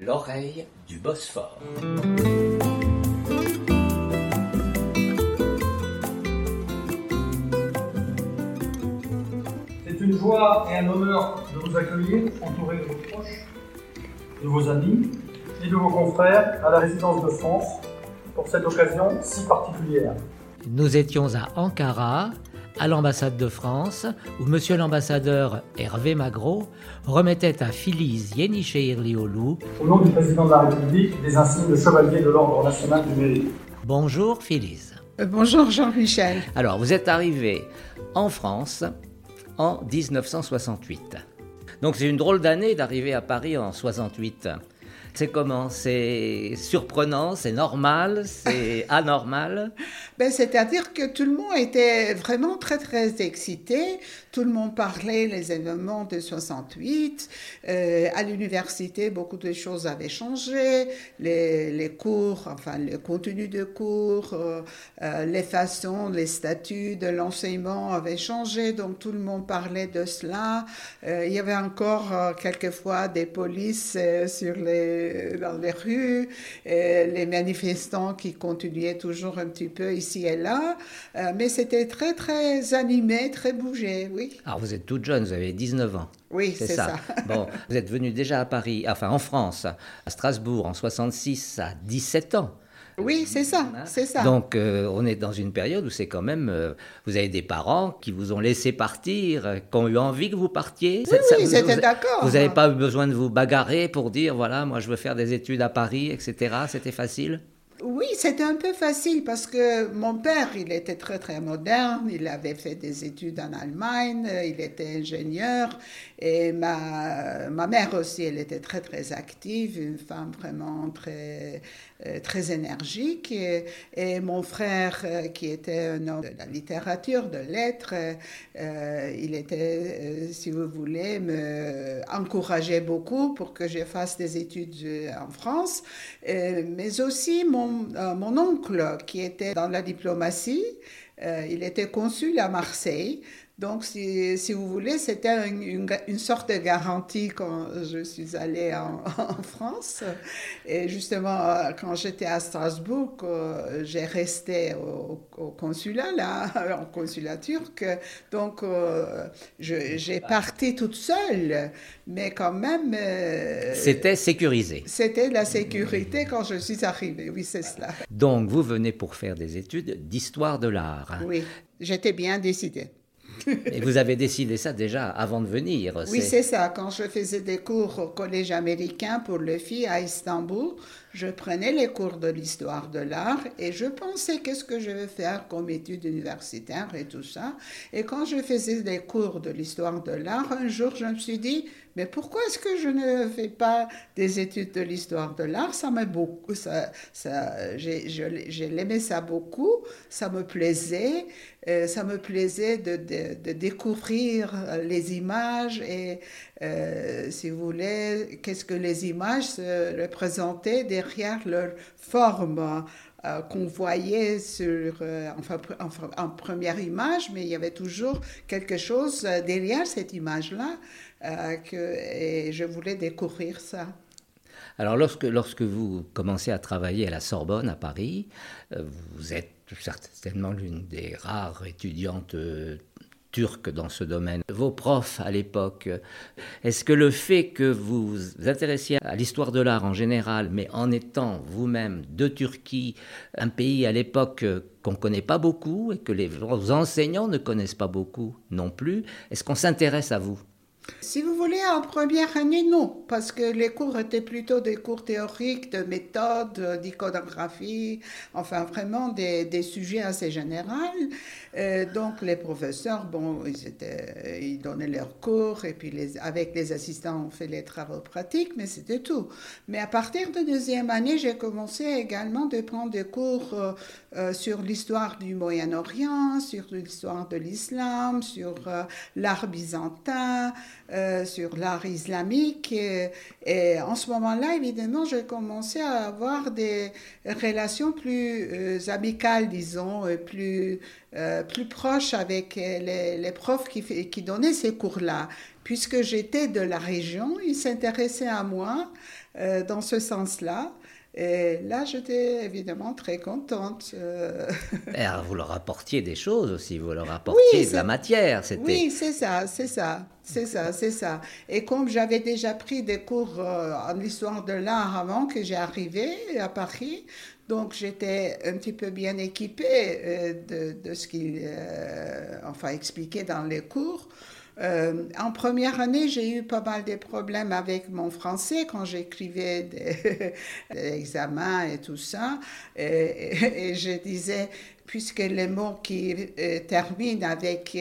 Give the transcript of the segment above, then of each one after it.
L'oreille du Bosphore. C'est une joie et un honneur de vous accueillir, entouré de vos proches, de vos amis et de vos confrères à la résidence de France pour cette occasion si particulière. Nous étions à Ankara, à l'ambassade de France, où monsieur l'ambassadeur Hervé Magro remettait à Filiz Yenicheirliolu Au nom du président de la République, des insignes de chevalier de l'Ordre national du mérite. Bonjour Filiz. Euh, Bonjour Jean-Michel. Alors, vous êtes arrivé en France en 1968. Donc, c'est une drôle d'année d'arriver à Paris en 68. C'est comment? C'est surprenant, c'est normal, c'est anormal? Ben, C'est-à-dire que tout le monde était vraiment très très excité. Tout le monde parlait les événements de 68. Euh, à l'université, beaucoup de choses avaient changé. Les, les cours, enfin le contenu de cours, euh, euh, les façons, les statuts de l'enseignement avaient changé. Donc tout le monde parlait de cela. Il y avait encore quelquefois des polices sur les, dans les rues, euh, les manifestants qui continuaient toujours un petit peu ici et là. Euh, mais c'était très très animé, très bougé, oui. Alors, vous êtes toute jeune, vous avez 19 ans. Oui, C'est c'est ça. ça. Bon, vous êtes venu déjà à Paris, enfin en France, à Strasbourg en 66 à 17 ans. Oui, c'est ça, c'est ça. Donc, euh, on est dans une période où c'est quand même. euh, vous avez des parents qui vous ont laissé partir, euh, qui ont eu envie que vous partiez. Oui, Ça- oui, vous- ils d'accord. Vous n'avez pas eu besoin de vous bagarrer pour dire voilà, moi je veux faire des études à Paris, etc. C'était facile? Oui, c'était un peu facile parce que mon père, il était très très moderne, il avait fait des études en Allemagne, il était ingénieur et ma, ma mère aussi, elle était très très active, une femme vraiment très, très énergique. Et, mon frère euh, qui était un homme de la littérature, de lettres, euh, euh, il était, euh, si vous voulez, me encourageait beaucoup pour que je fasse des études euh, en France, Euh, mais aussi mon, euh, mon oncle qui était dans la diplomatie, euh, il était consul à Marseille. Donc, si, si vous voulez, c'était une, une, une sorte de garantie quand je suis allée en, en France. Et justement, euh, quand j'étais à Strasbourg, euh, j'ai resté au, au consulat, là, en consulat turc. Donc, euh, j'ai parti toute seule, mais quand même... C'était sécurisé. c'était la sécurité quand je suis arrivée, oui, c'est cela. Donc, vous venez pour faire des études d'histoire de l'art. Oui, j'étais bien décidée. Et vous avez décidé ça déjà avant de venir. Oui, c'est ça. Quand je faisais des cours au collège américain pour les filles à Istanbul, je prenais les cours de l'histoire de l'art et je pensais qu'est-ce que je vais faire comme études universitaires et tout ça. Et quand je faisais des cours de l'histoire de l'art, un jour, je me suis dit, mais pourquoi est-ce que je ne fais pas des études de l'histoire de l'art? Ça m'a beaucoup, ça, ça, j'ai, j'ai aimé ça beaucoup, ça me plaisait, euh, ça me plaisait de, de, découvrir les images et, euh, si vous voulez, qu'est-ce que les images se représentaient derrière leur forme. euh, qu'on voyait sur, euh, enfin, en première image, mais il y avait toujours quelque chose euh, derrière cette image-là euh, et je voulais découvrir ça. Alors, lorsque, lorsque vous commencez à travailler à la Sorbonne, à Paris, euh, vous êtes certainement l'une des rares étudiantes euh, turques dans ce domaine. Vos profs à l'époque, est-ce que le fait que vous vous intéressiez à l'histoire de l'art en général, mais en étant vous-même de Turquie, un pays à l'époque qu'on ne connaît pas beaucoup et que les enseignants ne connaissent pas beaucoup non plus, est-ce qu'on s'intéresse à vous? Si vous voulez, en première année, non, parce que les cours étaient plutôt des cours théoriques, de méthode, d'iconographie, enfin vraiment des, des sujets assez généraux. Euh, donc les professeurs, bon, ils, étaient, ils donnaient leurs cours et puis avec les assistants, on fait les travaux pratiques, mais c'était tout. Mais à partir de deuxième année, j'ai commencé également de prendre des cours euh, euh, sur l'histoire du Moyen-Orient, sur l'histoire de l'islam, sur l'art byzantin, euh, sur l'art islamique. Et, en ce moment-là, évidemment, j'ai commencé à avoir des relations plus euh, amicales, disons, plus, euh, plus proches avec les, profs qui, qui donnaient ces cours-là. puisque j'étais de la région, il s'intéressait à moi dans ce sens-là. Et là, j'étais évidemment très contente. Euh. Vous leur apportiez des choses aussi, vous leur apportiez de la matière. Oui, c'est ça, c'est ça, c'est ça, c'est ça. Et comme j'avais déjà pris des cours en histoire de l'art avant que j'ai arrivé à Paris, donc j'étais un petit peu bien équipée euh, de, ce qu'il euh, enfin expliquait dans les cours. Euh, en première année, j'ai eu pas mal de problèmes avec mon français quand j'écrivais des, examens et tout ça. Et, je disais, puisque les mots qui terminent avec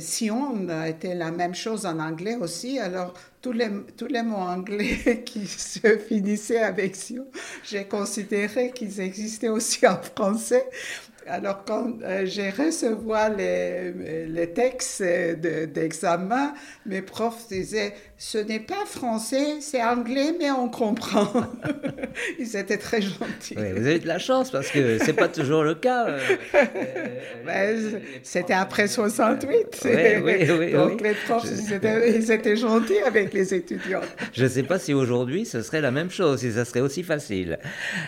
Sion étaient la même chose en anglais aussi, alors tous les, tous les mots anglais qui se finissaient avec Sion, j'ai considéré qu'ils existaient aussi en français. Alors, quand euh, j'ai recevoir les, les textes d'examen, mes profs disaient Ce n'est pas français, c'est anglais, mais on comprend. Ils étaient très gentils. vous avez de la chance parce que ce n'est pas toujours le cas. Euh, euh, c'était après 68. Donc, les profs, ils étaient, gentils avec les étudiants. Je ne sais pas si aujourd'hui ce serait la même chose, si ça serait aussi facile.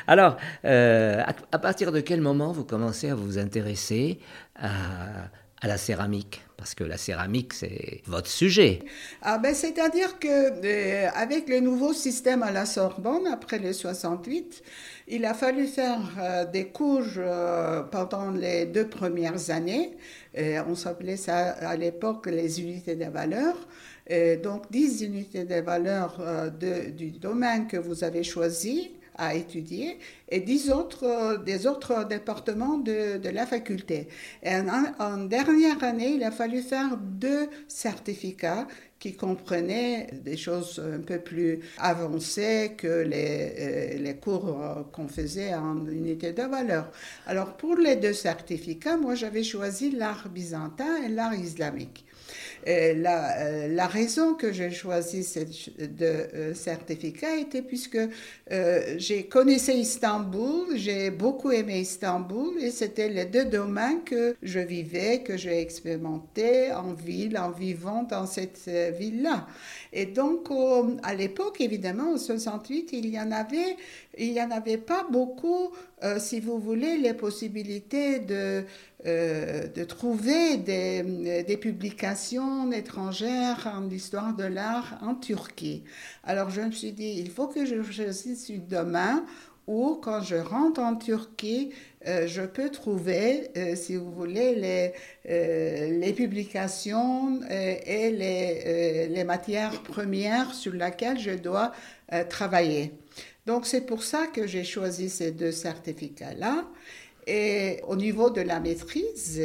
Alors, à partir de quel moment vous commencez à vous intéresser à, la céramique? Parce que la céramique, c'est votre sujet. Ah ben, C'est-à-dire que euh, avec le nouveau système à la Sorbonne, après les 68, il a fallu faire euh, des cours euh, pendant les deux premières années. on s'appelait ça à l'époque les unités de valeur. donc 10 unités de valeur du domaine que vous avez choisi à étudier et dix autres, euh, des autres départements de, de la faculté. Et en, dernière année, il a fallu faire deux certificats qui comprenaient des choses un peu plus avancées que les, euh, les cours euh, qu'on faisait en unité de valeur. Alors pour les deux certificats, moi j'avais choisi l'art byzantin et l'art islamique. La, euh, la, raison que j'ai choisi ce de, euh, certificat était puisque euh, j'ai connaissé Istanbul, j'ai beaucoup aimé Istanbul et c'était les deux domaines que je vivais, que j'ai expérimenté en ville, en vivant dans cette ville-là. Et donc, à l'époque, évidemment, en 68, il y en avait, il y en avait pas beaucoup, si vous voulez, les possibilités de euh, de trouver des, des, publications étrangères en histoire de l'art en Turquie. Alors je me suis dit, il faut que je choisisse demain où, quand je rentre en Turquie, euh, je peux trouver, euh, si vous voulez, les, les publications et les, les, matières premières sur lesquelles je dois travailler. Donc c'est pour ça que j'ai choisi ces deux certificats-là. Et au niveau de la maîtrise,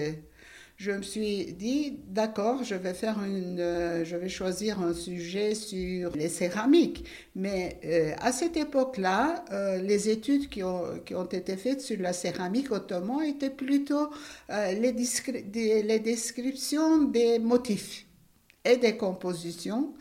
je me suis dit, d'accord, je vais faire une, euh, je vais choisir un sujet sur les céramiques. Mais euh, à cette époque-là, euh, les études qui ont, qui ont, été faites sur la céramique ottoman étaient plutôt les, les descriptions des motifs et des compositions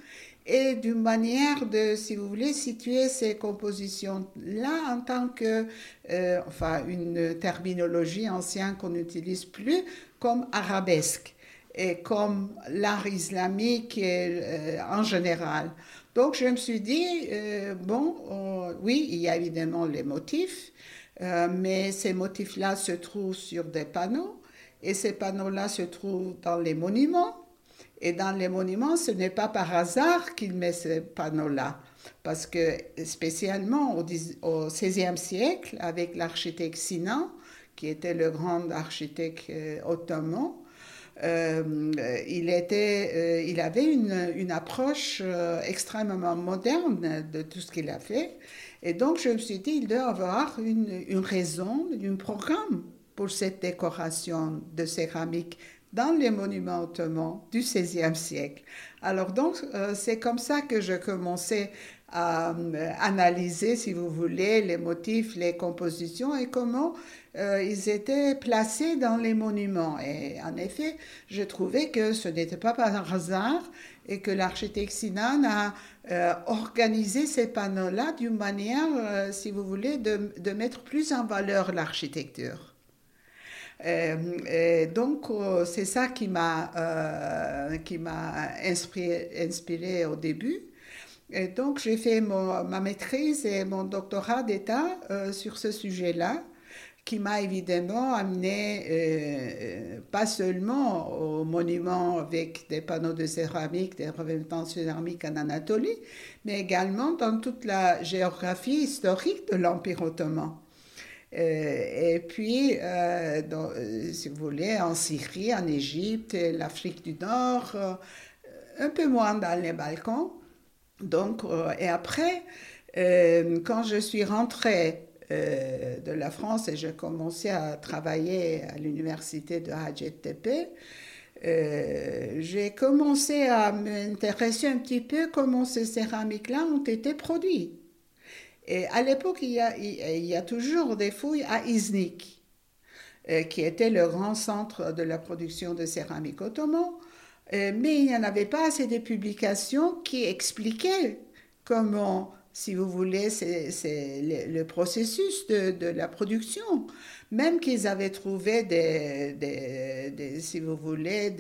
et d'une manière de, si vous voulez, situer ces compositions-là en tant que, euh, enfin, une terminologie ancienne qu'on n'utilise plus, comme arabesque et comme l'art islamique euh, en général. Donc je me suis dit, euh, bon, oui, il y a évidemment les motifs, mais ces motifs-là se trouvent sur des panneaux, et ces panneaux-là se trouvent dans les monuments, et dans les monuments, ce n'est pas par hasard qu'il met ce panneau-là, parce que spécialement au, XVIe siècle, avec l'architecte Sinan, qui était le grand architecte euh, ottoman, euh, euh, il avait une, approche extrêmement moderne de tout ce qu'il a fait. Et donc, je me suis dit, il doit avoir une raison, un programme pour cette décoration de céramique dans les monuments ottomans du XVIe siècle. Alors donc, euh, c'est comme ça que je commençais à euh, analyser, si vous voulez, les motifs, les compositions et comment euh, ils étaient placés dans les monuments. Et en effet, je trouvais que ce n'était pas par hasard et que l'architecte Sinan a organisé ces panneaux-là d'une manière, si vous voulez, de, de mettre plus en valeur l'architecture. Et donc, c'est ça qui m'a inspiré, inspiré au début. Et donc, j'ai fait ma maîtrise et mon doctorat d'État sur ce sujet-là qui m'a évidemment amené euh, pas seulement au monument avec des panneaux de céramique, des revêtements céramiques en Anatolie, mais également dans toute la géographie historique de l'Empire ottoman. Euh, et puis, euh, si vous voulez, en Syrie, en Égypte, l'Afrique du Nord, un peu moins dans les Balkans. Donc, et après, quand je suis rentrée euh, de la France et j'ai commencé à travailler à l'université de Hacettepe, euh, j'ai commencé à m'intéresser un petit peu comment ces céramiques-là ont été produites. Et à l'époque, il, il, y a toujours des fouilles à Iznik, euh, qui était le grand centre de la production de céramique ottoman, mais il n'y en avait pas assez de publications qui expliquaient comment si vous voulez, c'est le, processus de, la production. Même qu'ils avaient trouvé des, si vous voulez,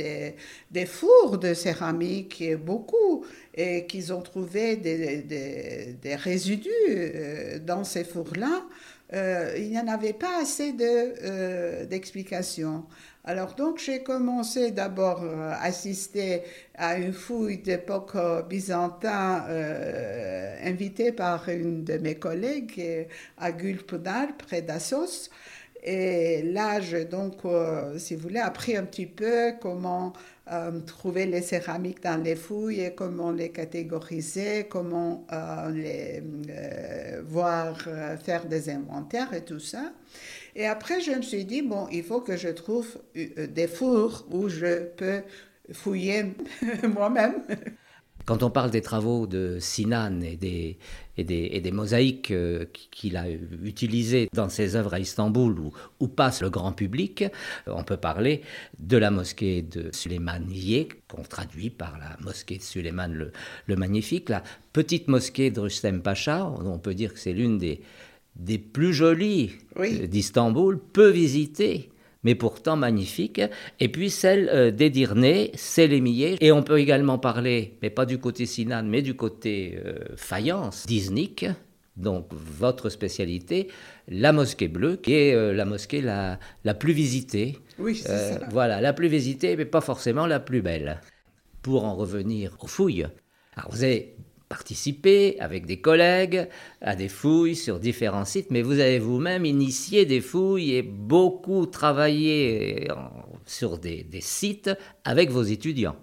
des, fours de céramique, beaucoup, et qu'ils ont trouvé des, résidus euh, dans ces fours-là, euh, il n'y en avait pas assez euh, d'explications. Alors donc j'ai commencé d'abord à euh, assister à une fouille d'époque byzantin invitée par une de mes collègues à Gulpudar, près d'Assos. Et là, j'ai donc, si vous voulez, appris un petit peu comment trouver les céramiques dans les fouilles et comment les catégoriser, comment les voir faire des inventaires et tout ça. Et après, je me suis dit, bon, il faut que je trouve euh, des fours où je peux fouiller moi-même. Quand on parle des travaux de Sinan et des, et des, et des mosaïques euh, qu'il a utilisées dans ses œuvres à Istanbul où, où, passe le grand public, on peut parler de la mosquée de Suleiman Yé, qu'on traduit par la mosquée de Suleiman le, le Magnifique, la petite mosquée de Rustem Pacha, on peut dire que c'est l'une des, des plus jolies euh, d'Istanbul, peu visitées, mais pourtant magnifiques. Et puis celle euh, d'Edirne, Selemiye. Et on peut également parler, mais pas du côté Sinan, mais du côté euh, faïence, d'Iznik, donc votre spécialité, la mosquée bleue, qui est la mosquée la, la, plus visitée. Oui, c'est ça. Voilà, la plus visitée, mais pas forcément la plus belle. Pour en revenir aux fouilles, alors vous avez participé avec des collègues à des fouilles sur différents sites, mais vous avez vous-même initié des fouilles et beaucoup travaillé sur des, sites avec vos étudiants.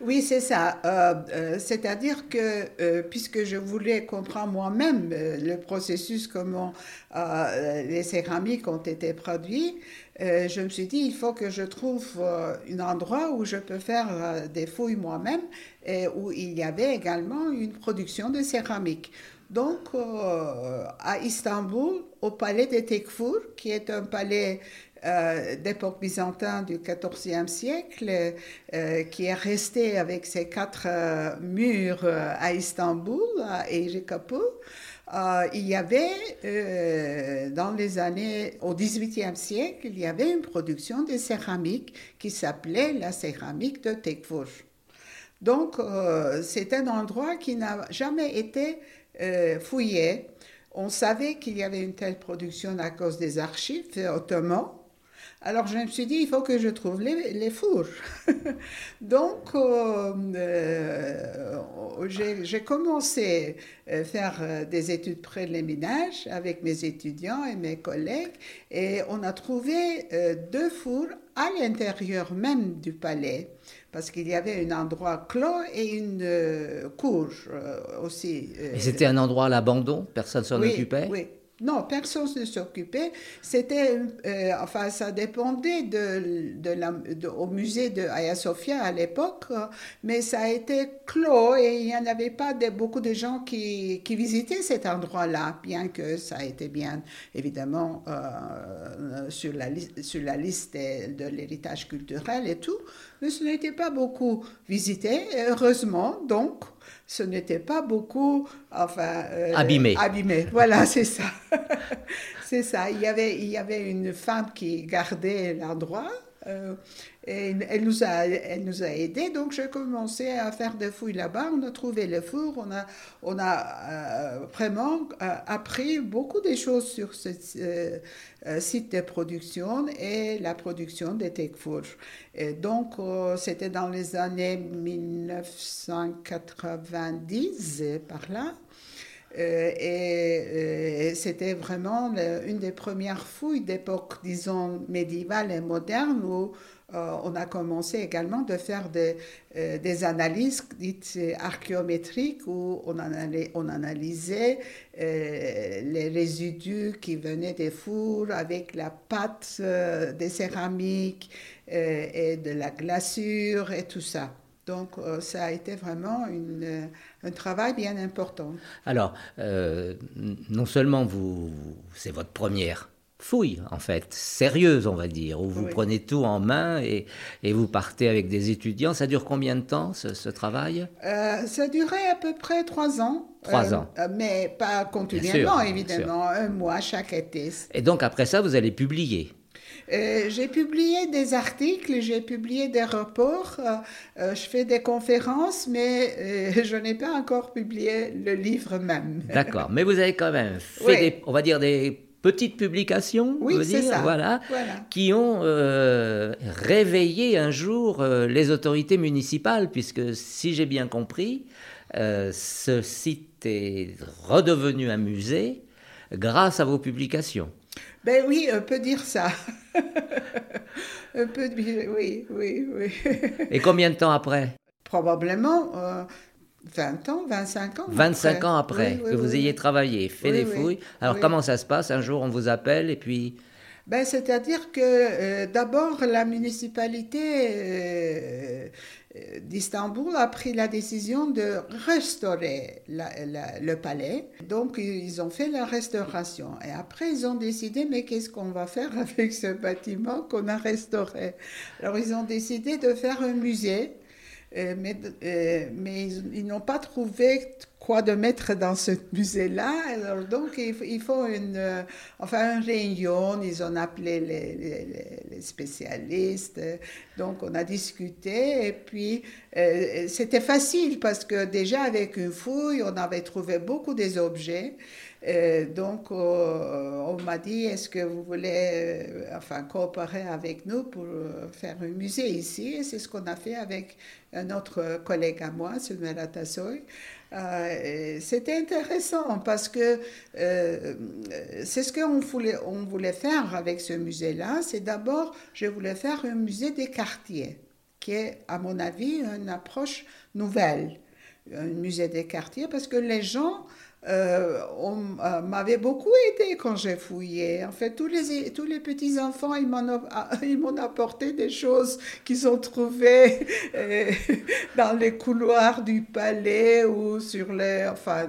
Oui, c'est ça. Euh, euh, c'est-à-dire que euh, puisque je voulais comprendre moi-même le processus, comment les céramiques ont été produites, euh, je me suis dit, il faut que je trouve euh, un endroit où je peux faire euh, des fouilles moi-même et où il y avait également une production de céramique. Donc, à Istanbul, au palais de Tekfur, qui est un palais d'époque byzantine du XIVe siècle, qui est resté avec ses quatre murs à Istanbul, à Ejikapı, euh, il y avait, euh, dans les années, au XVIIIe siècle, il y avait une production de céramique qui s'appelait la céramique de Tekfur. Donc, euh, c'est un endroit qui n'a jamais été fouillé. On savait qu'il y avait une telle production à cause des archives ottomans, alors je me suis dit, il faut que je trouve les, fours. Donc euh, euh, j'ai commencé à faire euh, des études préliminaires avec mes étudiants et mes collègues et on a trouvé deux fours à l'intérieur même du palais parce qu'il y avait un endroit clos et une cour aussi. et c'était un endroit à l'abandon? Personne s'en occupait? Oui, non, personne ne s'occupait. C'était, euh, enfin, ça dépendait de, de, au musée de Hagia Sophia à l'époque, mais ça a été clos et il n'y en avait pas de, beaucoup de gens qui, qui visitaient cet endroit-là, bien que ça a été bien, évidemment, euh, sur, la, sur la liste de l'héritage culturel et tout, mais ce n'était pas beaucoup visité, heureusement, donc. Ce n'était pas beaucoup, enfin... Euh, abîmé. Abîmé, voilà, c'est ça. c'est ça. Il y, avait, il y avait une femme qui gardait l'endroit. Euh, et elle nous a, elle nous a aidés, donc j'ai commencé à faire des fouilles là-bas. On a trouvé le four, on a, on a euh, vraiment euh, appris beaucoup de choses sur ce site de production et la production des Techfour. Et donc, c'était dans les années 1990, par là. Euh, et, c'était vraiment une des premières fouilles d'époque, disons, médiévale et moderne où euh, on a commencé également de faire des, euh, des analyses dites archéométriques où on, on analysait les résidus qui venaient des fours avec la pâte des céramiques et de la glaçure et tout ça. Donc, ça a été vraiment une, un travail bien important. Alors, euh, non seulement vous, c'est votre première fouille, en fait, sérieuse, on va dire, où vous prenez tout en main et, et, vous partez avec des étudiants. Ça dure combien de temps, ce, travail? Euh, Ça durait à peu près trois ans. Trois ans. Euh, mais pas continuellement, évidemment, un mois chaque été. Et donc, après ça, vous allez publier euh, j'ai publié des articles, j'ai publié des rapports, euh, euh, je fais des conférences, mais je n'ai pas encore publié le livre même. D'accord, mais vous avez quand même fait, des, on va dire, des petites publications, oui, c'est ça. Voilà, qui ont réveillé un jour les autorités municipales, puisque si j'ai bien compris, ce site est redevenu un musée grâce à vos publications. Ben oui, on peut dire ça. on peut dire, oui, oui, oui. Et combien de temps après? Probablement 20 euh, ans, 25 ans. 25 ans après que vous ayez travaillé, fait des fouilles. Alors comment ça se passe? Un jour, on vous appelle et puis... Ben, C'est-à-dire que euh, d'abord, la municipalité euh, d'Istanbul a pris la décision de restaurer le palais. Donc, ils ont fait la restauration. Et après, ils ont décidé, mais qu'est-ce qu'on va faire avec ce bâtiment qu'on a restauré? Alors, ils ont décidé de faire un musée. Euh, euh, mais ils n'ont pas trouvé quoi de mettre dans ce musée-là. Alors, donc, il, faut une, euh, enfin, une réunion, ils ont appelé les, spécialistes. Donc, on a discuté et puis euh, c'était facile parce que déjà avec une fouille, on avait trouvé beaucoup des objets. Euh, donc, on m'a dit, est-ce que vous voulez enfin, coopérer avec nous pour faire un musée ici? Et c'est ce qu'on a fait avec un autre collègue à moi, Sylvain Tassoy. Euh, c'était intéressant parce que euh, c'est ce qu'on on voulait faire avec ce musée-là. C'est d'abord, je voulais faire un musée des quartiers, qui est, à mon avis, une approche nouvelle. Un musée des quartiers parce que les gens euh, on euh, m'avait beaucoup aidé quand j'ai fouillé. En fait, tous les, tous les petits-enfants, ils m'ont apporté des choses qu'ils ont trouvées euh, dans les couloirs du palais ou sur les... Enfin,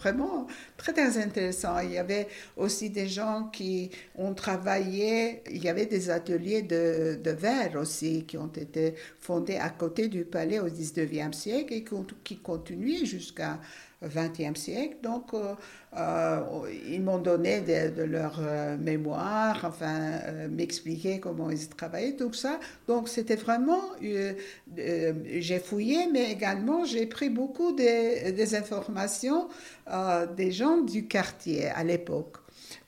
vraiment très, très intéressant. Il y avait aussi des gens qui ont travaillé, il y avait des ateliers de, de verre aussi qui ont été fondés à côté du palais au 19e siècle et qui, qui continuaient jusqu'à 20e siècle. Donc, euh, euh, ils m'ont donné de, leur euh, mémoire, enfin, m'expliquer comment ils travaillaient, tout ça. Donc, c'était vraiment, j'ai fouillé, mais également, j'ai pris beaucoup des informations des gens du quartier à l'époque.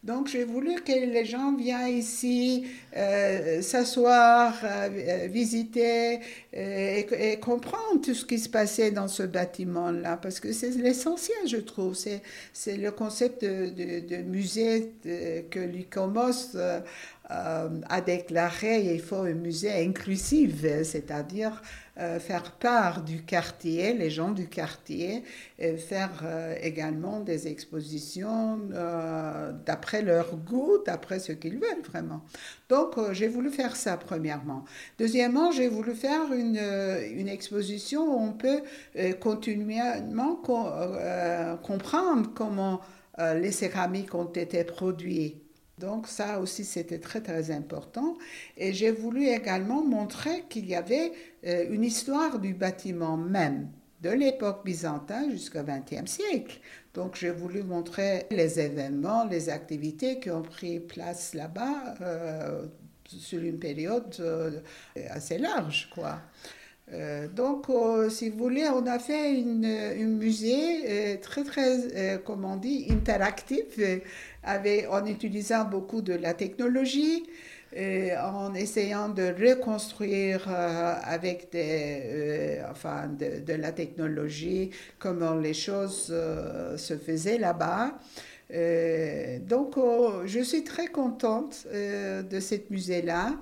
Donc j'ai voulu que les gens viennent ici euh, s'asseoir, euh, visiter euh, et, comprendre tout ce qui se passait dans ce bâtiment-là, parce que c'est l'essentiel, je trouve. C'est le concept de, musée que l'ICOMOS a déclaré, il faut un musée inclusif, c'est-à-dire euh, faire part du quartier, les gens du quartier, et faire euh, également des expositions euh, d'après leur goût, d'après ce qu'ils veulent vraiment. Donc j'ai voulu faire ça premièrement. Deuxièmement, j'ai voulu faire une, une, exposition où on peut continuellement comprendre comment les céramiques ont été produites donc ça aussi, c'était très très important. Et j'ai voulu également montrer qu'il y avait euh, une histoire du bâtiment même. de l'époque byzantine jusqu'au XXe siècle. Donc j'ai voulu montrer les événements, les activités qui ont pris place là-bas euh, sur une période euh, assez large, donc, si vous voulez, on a fait une musée très, très, comment on dit, interactif, en utilisant beaucoup de la technologie, et en essayant de reconstruire euh, avec des, euh, enfin, de, la technologie comment les choses euh, se faisaient là-bas. donc, oh, je suis très contente de cette musée-là.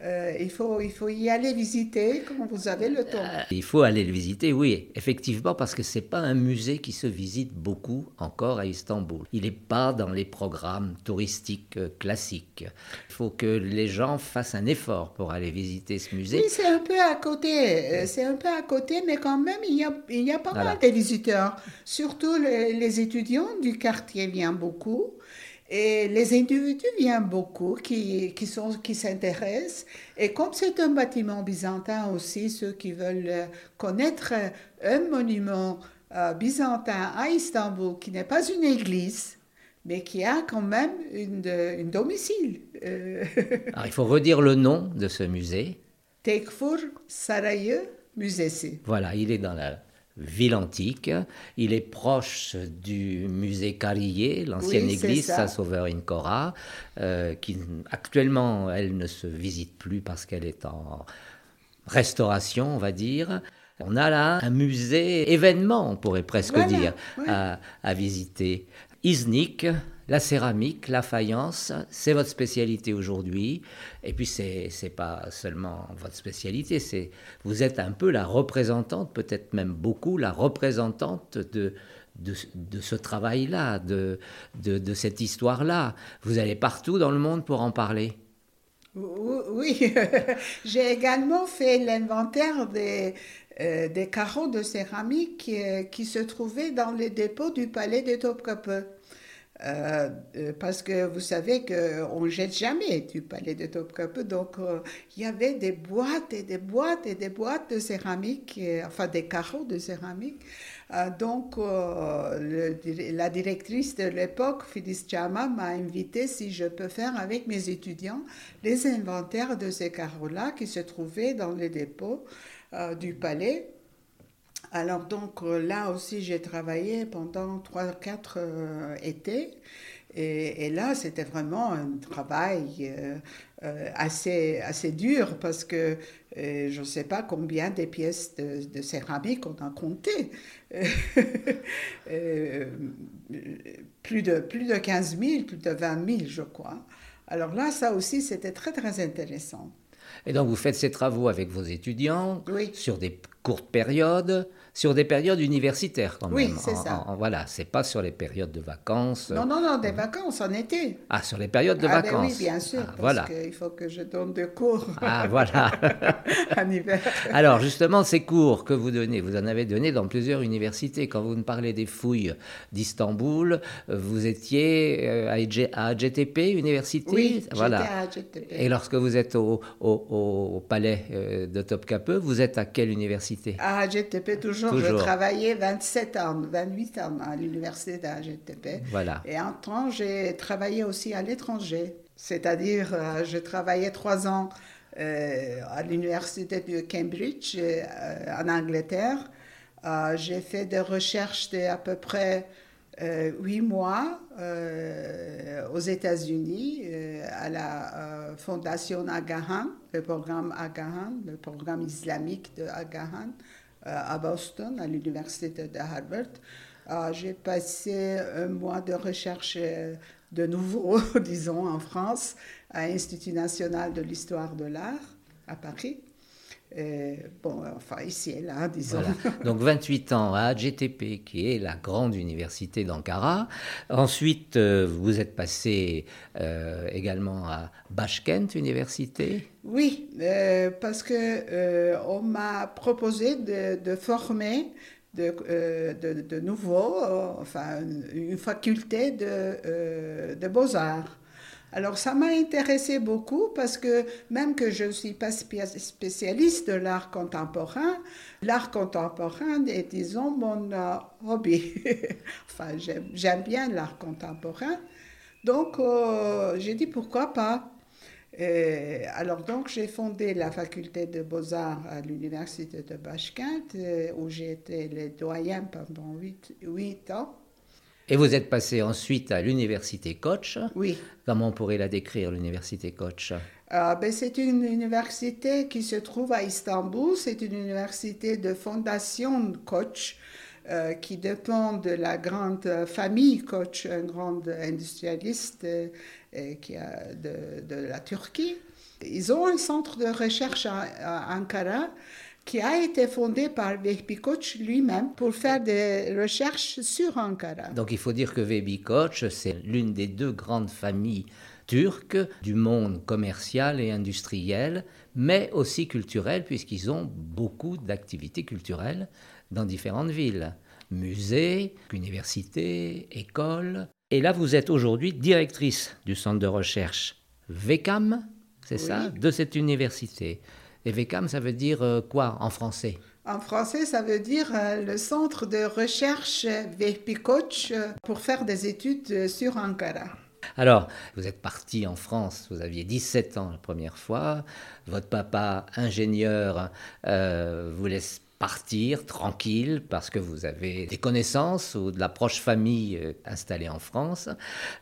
Euh, il, faut, il faut y aller visiter quand vous avez le temps. Euh, il faut aller le visiter, oui, effectivement, parce que ce n'est pas un musée qui se visite beaucoup encore à Istanbul. Il n'est pas dans les programmes touristiques euh, classiques. Il faut que les gens fassent un effort pour aller visiter ce musée. Oui, c'est un peu à côté, c'est un peu à côté, mais quand même, il y a, il y a pas mal de visiteurs. Surtout les, les étudiants du quartier viennent beaucoup. Et les individus viennent beaucoup qui, qui, sont, qui s'intéressent. Et comme c'est un bâtiment byzantin aussi, ceux qui veulent connaître un monument euh, byzantin à Istanbul qui n'est pas une église, mais qui a quand même une, une domicile. Euh, Alors, il faut redire le nom de ce musée. Tekfur Sarayı Müzesi. Voilà, il est dans la ville antique. Il est proche du musée Carrier, l'ancienne église Saint-Sauveur in Cora, euh, qui actuellement, elle ne se visite plus parce qu'elle est en restauration, on va dire. On a là un musée événement, on pourrait presque dire, à, à visiter. Iznik, la céramique, la faïence, c'est votre spécialité aujourd'hui. Et puis, c'est n'est pas seulement votre spécialité, c'est vous êtes un peu la représentante, peut-être même beaucoup la représentante de, de, ce travail-là, de, de, cette histoire-là. Vous allez partout dans le monde pour en parler. Oui, j'ai également fait l'inventaire des, euh, des carreaux de céramique euh, qui, se trouvaient dans les dépôts du palais de Topkapi. Euh, euh, parce que vous savez qu'on ne jette jamais du palais de Topkapi. Donc, euh, il y avait des boîtes et des boîtes et des boîtes de céramique, enfin des carreaux de céramique. donc, la directrice de l'époque, Phyllis Chama, m'a invité si je peux faire avec mes étudiants les inventaires de ces carreaux-là qui se trouvaient dans les dépôts du palais. Alors donc euh, là aussi, j'ai travaillé pendant 3-4 euh, étés. Et, là, c'était vraiment un travail euh, assez, assez dur parce que je ne sais pas combien de pièces de, céramique on a compté. plus, de, plus de 15 000, plus de 20 000, je crois. Alors là, ça aussi, c'était très, très intéressant. Et donc, vous faites ces travaux avec vos étudiants sur des courtes périodes sur des périodes universitaires quand même. Oui, c'est ça. voilà, c'est pas sur les périodes de vacances. Non, non, non, des vacances en été. Ah, sur les périodes de ah, ben vacances. oui, bien sûr, ah, parce voilà. qu'il faut que je donne des cours. Ah, voilà. en hiver. Alors, justement, ces cours que vous donnez, vous en avez donné dans plusieurs universités. Quand vous nous parlez des fouilles d'Istanbul, vous étiez euh, à AGTP, université Oui, voilà. à AGTP. Et lorsque vous êtes au, au, palais euh, de Topkapi, vous êtes à quelle université? À AGTP, toujours je travaillais 27 ans, 28 ans à l'université d'AGTP. Voilà. Et en temps, j'ai travaillé aussi à l'étranger. C'est-à-dire, euh, je travaillais trois ans euh, à l'université de Cambridge, euh, en Angleterre. j'ai fait des recherches de à peu près huit mois aux États-Unis à la fondation Agahan, le programme Agahan, le programme islamique de Agahan. Euh, à Boston, à l'université de Harvard. Euh, j'ai passé un mois de recherche euh, de nouveau, disons, en France, à l'Institut national de l'histoire de l'art à Paris. Bon, enfin, ici et là, disons. Donc 28 ans à GTP, qui est la grande université d'Ankara. Ensuite, vous êtes passé également à Bashkent Université. Oui, euh, parce que euh, on m'a proposé de, former de, euh, de, de nouveau, enfin, une faculté de, de beaux-arts. Alors ça m'a intéressé beaucoup parce que même que je ne suis pas spécialiste de l'art contemporain, l'art contemporain est, disons, mon euh, hobby. enfin, j'aime bien l'art contemporain. Donc, euh, j'ai dit pourquoi pas. alors donc, j'ai fondé la faculté de beaux-arts à l'université de Bashkent, euh, où j'ai été le doyen pendant huit ans. Et vous êtes passé ensuite à l'université Koch. Oui. Comment on pourrait la décrire, l'université Koch? Ah, ben, C'est une université qui se trouve à Istanbul. C'est une université de fondation Koch. Euh, qui dépend de la grande famille Koch, un grand industrialiste euh, qui a de, de, la Turquie. Ils ont un centre de recherche à Ankara qui a été fondé par Vehbi Koç lui-même pour faire des recherches sur Ankara. Donc il faut dire que Vehbi Koç, c'est l'une des deux grandes familles turques du monde commercial et industriel, mais aussi culturel, puisqu'ils ont beaucoup d'activités culturelles dans différentes villes. Musées, universités, écoles. Et là, vous êtes aujourd'hui directrice du centre de recherche VECAM, c'est ça, de cette université. Et VECAM, ça veut dire euh, quoi en français? En français, ça veut dire euh, le centre de recherche Vehpikoch euh, pour faire des études sur Ankara. Alors, vous êtes parti en France, vous aviez 17 ans la première fois, votre papa, ingénieur, vous laisse partir tranquille parce que vous avez des connaissances ou de la proche famille euh, installée en France.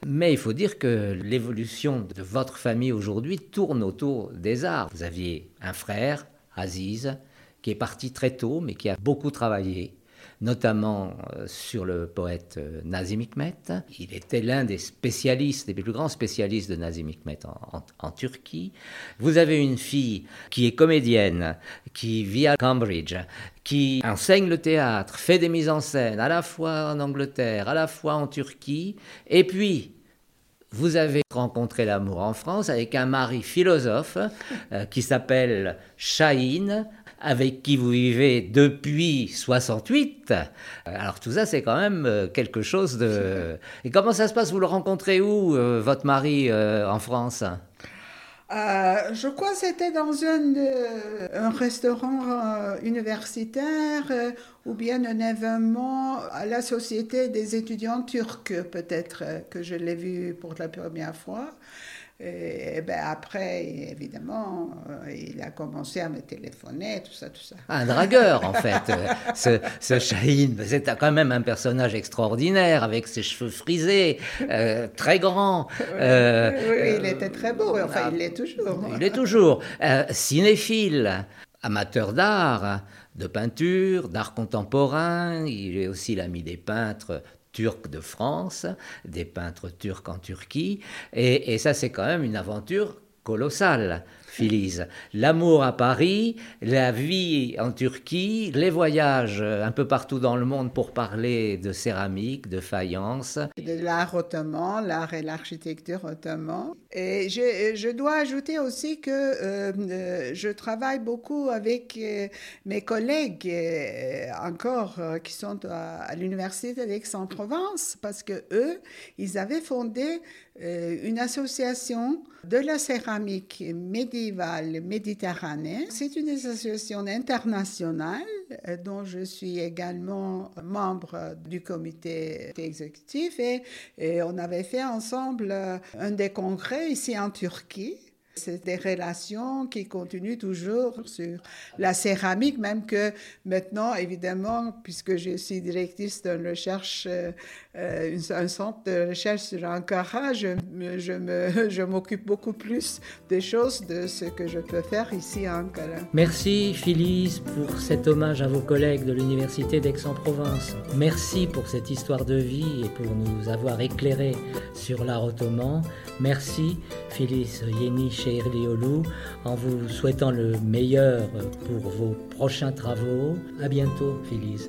Mais il faut dire que l'évolution de votre famille aujourd'hui tourne autour des arts. Vous aviez un frère, Aziz, qui est parti très tôt mais qui a beaucoup travaillé notamment euh, sur le poète euh, Nazim Hikmet. Il était l'un des spécialistes, des plus grands spécialistes de Nazim Hikmet en, Turquie. Vous avez une fille qui est comédienne, qui vit à Cambridge, qui enseigne le théâtre, fait des mises en scène à la fois en Angleterre, à la fois en Turquie, et puis vous avez rencontré l'amour en France avec un mari philosophe euh, qui s'appelle Shahin, avec qui vous vivez depuis 68. Alors tout ça, c'est quand même euh, quelque chose de... Et comment ça se passe? Vous le rencontrez où, euh, votre mari, euh, en France? Je crois que c'était dans un, restaurant universitaire ou bien un événement à la Société des étudiants turcs, peut-être que je l'ai vu pour la première fois. Et, ben après, évidemment, euh, il a commencé à me téléphoner, tout ça, tout ça. Un dragueur, en fait. ce, ce Shaheen, c'est quand même un personnage extraordinaire, avec ses cheveux frisés, euh, très grand. Euh, oui, il était très beau, enfin, il l'est toujours. Il est toujours. cinéphile, amateur d'art, de peinture, d'art contemporain. Il est aussi l'ami des peintres turcs de France, des peintres turcs en Turquie, et, et ça c'est quand même une aventure colossale. L'amour à Paris, la vie en Turquie, les voyages un peu partout dans le monde pour parler de céramique, de faïence. De l'art ottoman, l'art et l'architecture ottoman. Et je, dois ajouter aussi que euh, euh, je travaille beaucoup avec euh, mes collègues encore qui sont à, l'université d'Aix-en-Provence parce que eux, ils avaient fondé une association de la céramique méditerranéenne. C'est une association internationale euh, dont je suis également membre du comité exécutif et, et on avait fait ensemble euh, un des congrès ici en Turquie c'est des relations qui continuent toujours sur la céramique, même que maintenant, évidemment, puisque je suis directrice d'une recherche, euh, euh, un centre de recherche sur Ankara, je, je, me, je m'occupe beaucoup plus des choses de ce que je peux faire ici à Ankara. Merci Phyllis pour cet hommage à vos collègues de l'Université d'Aix-en-Provence. Merci pour cette histoire de vie et pour nous avoir éclairé sur l'art ottoman. Merci Phyllis Yeni chez en vous souhaitant le meilleur pour vos prochains travaux. À bientôt, Phyllis.